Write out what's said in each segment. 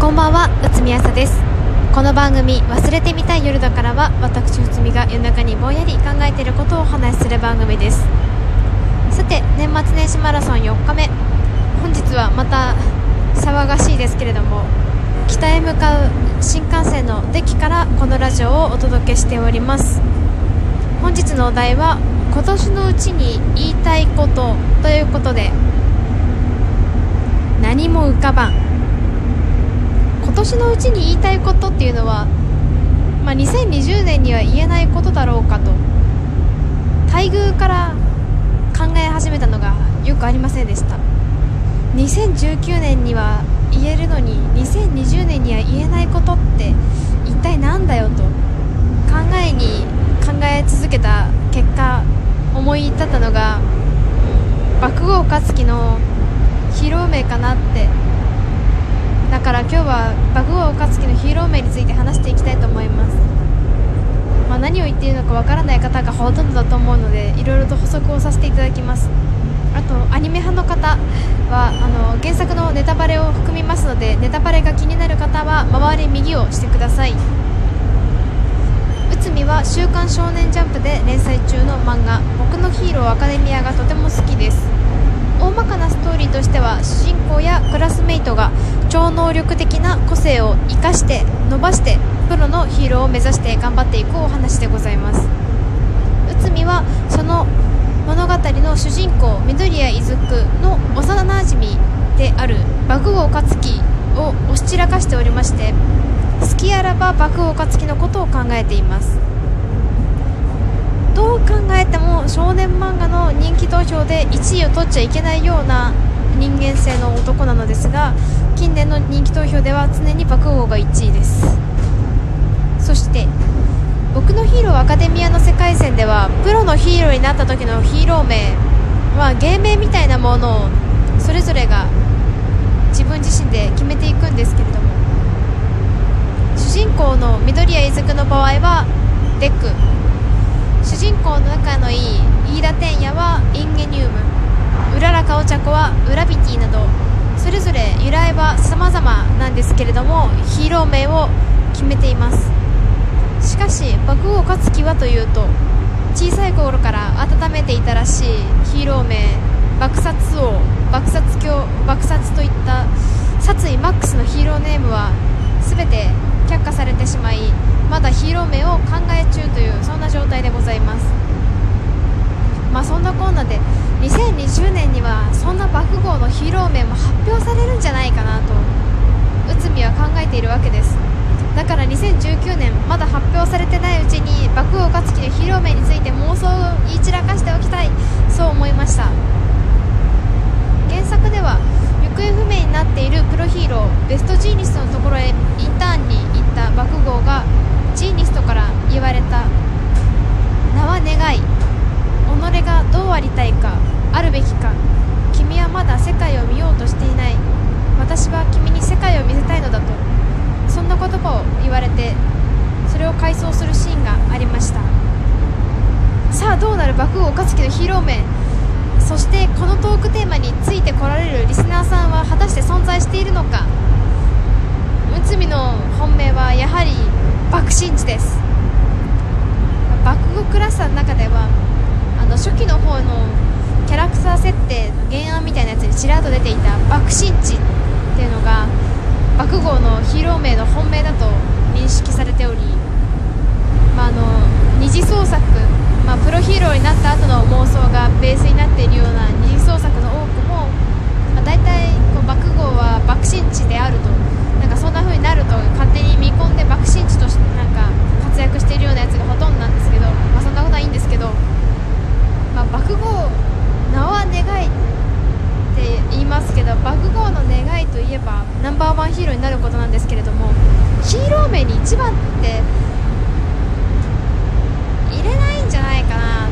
こんばんは内海朝です。この番組「忘れてみたい夜だからは」私内海が夜中にぼんやり考えていることをお話しする番組です。さて年末年始マラソン4日目本日はまた騒がしいですけれども北へ向かう新幹線のデッキからこのラジオをお届けしております。本日のお題は今年のうちに言いたいことということで何も浮かばん。年のうちに言いたいことっていうのは、まあ、2020年には言えないことだろうかと。待遇から考え始めたのがよくありませんでした。2019年には言えるのに2020年には言えないことって一体何だよと考えに考え続けた結果思い立ったのが爆豪勝樹のヒーロー名かなってだから今日は爆豪勝樹のヒーロー名について話していきたいと思います、まあ、何を言っているのかわからない方がほとんどだと思うのでいろいろと補足をさせていただきます。あとアニメ派の方はあの原作のネタバレを含みますのでネタバレが気になる方は周り右をしてください。内海は「週刊少年ジャンプ」で連載中の漫画「僕のヒーローアカデミア」がとても好きです。大まかなストーリーとしては主人公やクラスメイトが超能力的な個性を生かして伸ばしてプロのヒーローを目指して頑張っていくお話でございます。内海はその物語の主人公緑谷出久の幼なじみである爆豪勝樹を押し散らかしておりまして好きあらば爆豪勝樹のことを考えています。どう考えても少年漫画の人気投票で1位を取っちゃいけないような人間性の男なのですが近年の人気投票では常に爆豪が1位です。そして僕のヒーローアカデミアの世界線ではプロのヒーローになった時のヒーロー名は芸名みたいなものをそれぞれが自分自身で決めていくんですけれども主人公の緑谷出久の場合はデク。主人公の仲のいい飯田天也はインゲニウムうららかお茶子はウラビティなどそれぞれ由来は様々なんですけれどもヒーロー名を決めています。しかし爆豪勝樹はというと小さい頃から温めていたらしいヒーロー名爆殺王爆殺狂爆殺といった殺意マックスのヒーローネームは全て却下されてしまいまだヒーロー名を考え中というそんな状態でございます。まあそんなこんなで2020年にはそんな爆豪のヒーロー名も発表されるんじゃないかなと内海は考えているわけです。だから2019年まだ発表されてないうちに爆豪勝樹のヒーロー名について妄想を言い散らかしておきたい。そう思いました。原作では行方不明になっているプロヒーローベストジーニストのところへインターンに行った爆豪がジーニストから言われた名は願い己がどうありたいかあるべきか。君はまだ世界を見ようとしていない。私は君に世界を見せたいのだと。そんな言葉を言われてそれを回想するシーンがありました。さあどうなる爆豪勝樹のヒーロー名？そしてこのトークテーマについてこられるリスナーさんは果たして存在しているのか？内海の本命はやはり爆心地です。爆豪クラスターの中ではあの初期の方のキャラクター設定の原案みたいなやつにちらっと出ていた爆心地っていうのが爆豪のヒーロー名の本命だと認識されており、まあ、あの二次創作、まあ、プロヒーローになった後の妄想がベースになっているような二次創作の多くも、まあ、大体こう爆豪は爆心地であるとなんかそんな風になると勝手に見込んで爆心地としてなんか活躍しているようなやつがほとんどなんですけど、まあ、そんなことはいいんですけど、まあ、爆豪名は願いって言いますけど爆豪の願いといえばナンバーワンヒーローになることなんですけれどもヒーロー名に一番って入れないかな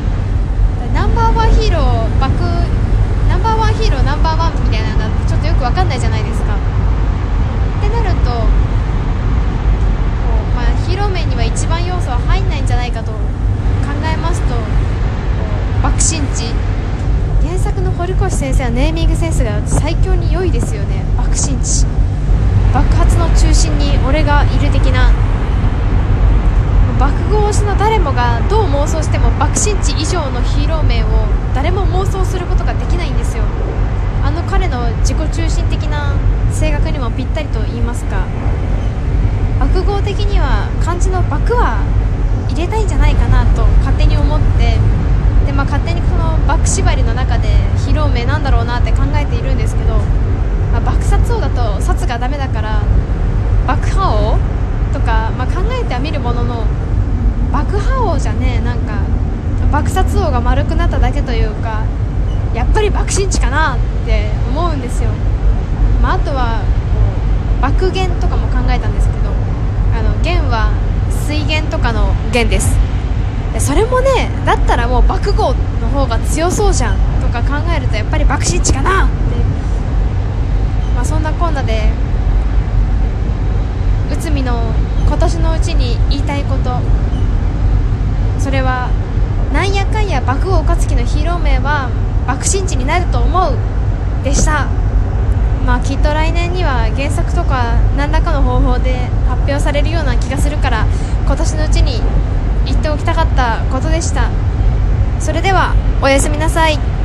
ナンバーワンヒーロー爆ナンバーワンヒーローナンバーワンみたいなのちょっとよくわかんないじゃないですかってなるとこう、まあ、ヒーロー名には一番要素は入んないんじゃないかと考えますと爆心地原作の堀越先生のネーミングセンスが最強に良いですよね。爆心地。爆発の中心に俺がいる的な。爆豪推しの誰もがどう妄想しても爆心地以上のヒーロー名を誰も妄想することができないんですよ。あの彼の自己中心的な性格にもぴったりと言いますか。爆豪的には漢字の「爆」は入れたいんじゃないかなと勝手に思って。で、まあ、勝手にこの爆縛りの中でヒーロー名なんだろうなって考えているんですけど、まあ、爆殺王だと殺がダメだから爆破王とか、まあ、考えてはみるものの爆破王じゃねえなんか爆殺王が丸くなっただけというかやっぱり爆心地かなって思うんですよ、まあ、あとは爆源とかも考えたんですけどあの源は水源とかの源です。それもねだったらもう爆豪の方が強そうじゃんとか考えるとやっぱり爆心地かなって、まあ、そんなこんなで内海の今年のうちに言いたいことそれはなんやかんや爆豪勝樹のヒーロー名は爆心地になると思うでした。まあきっと来年には原作とか何らかの方法で発表されるような気がするから今年のうちに言っておきたかったことでした。それではおやすみなさい。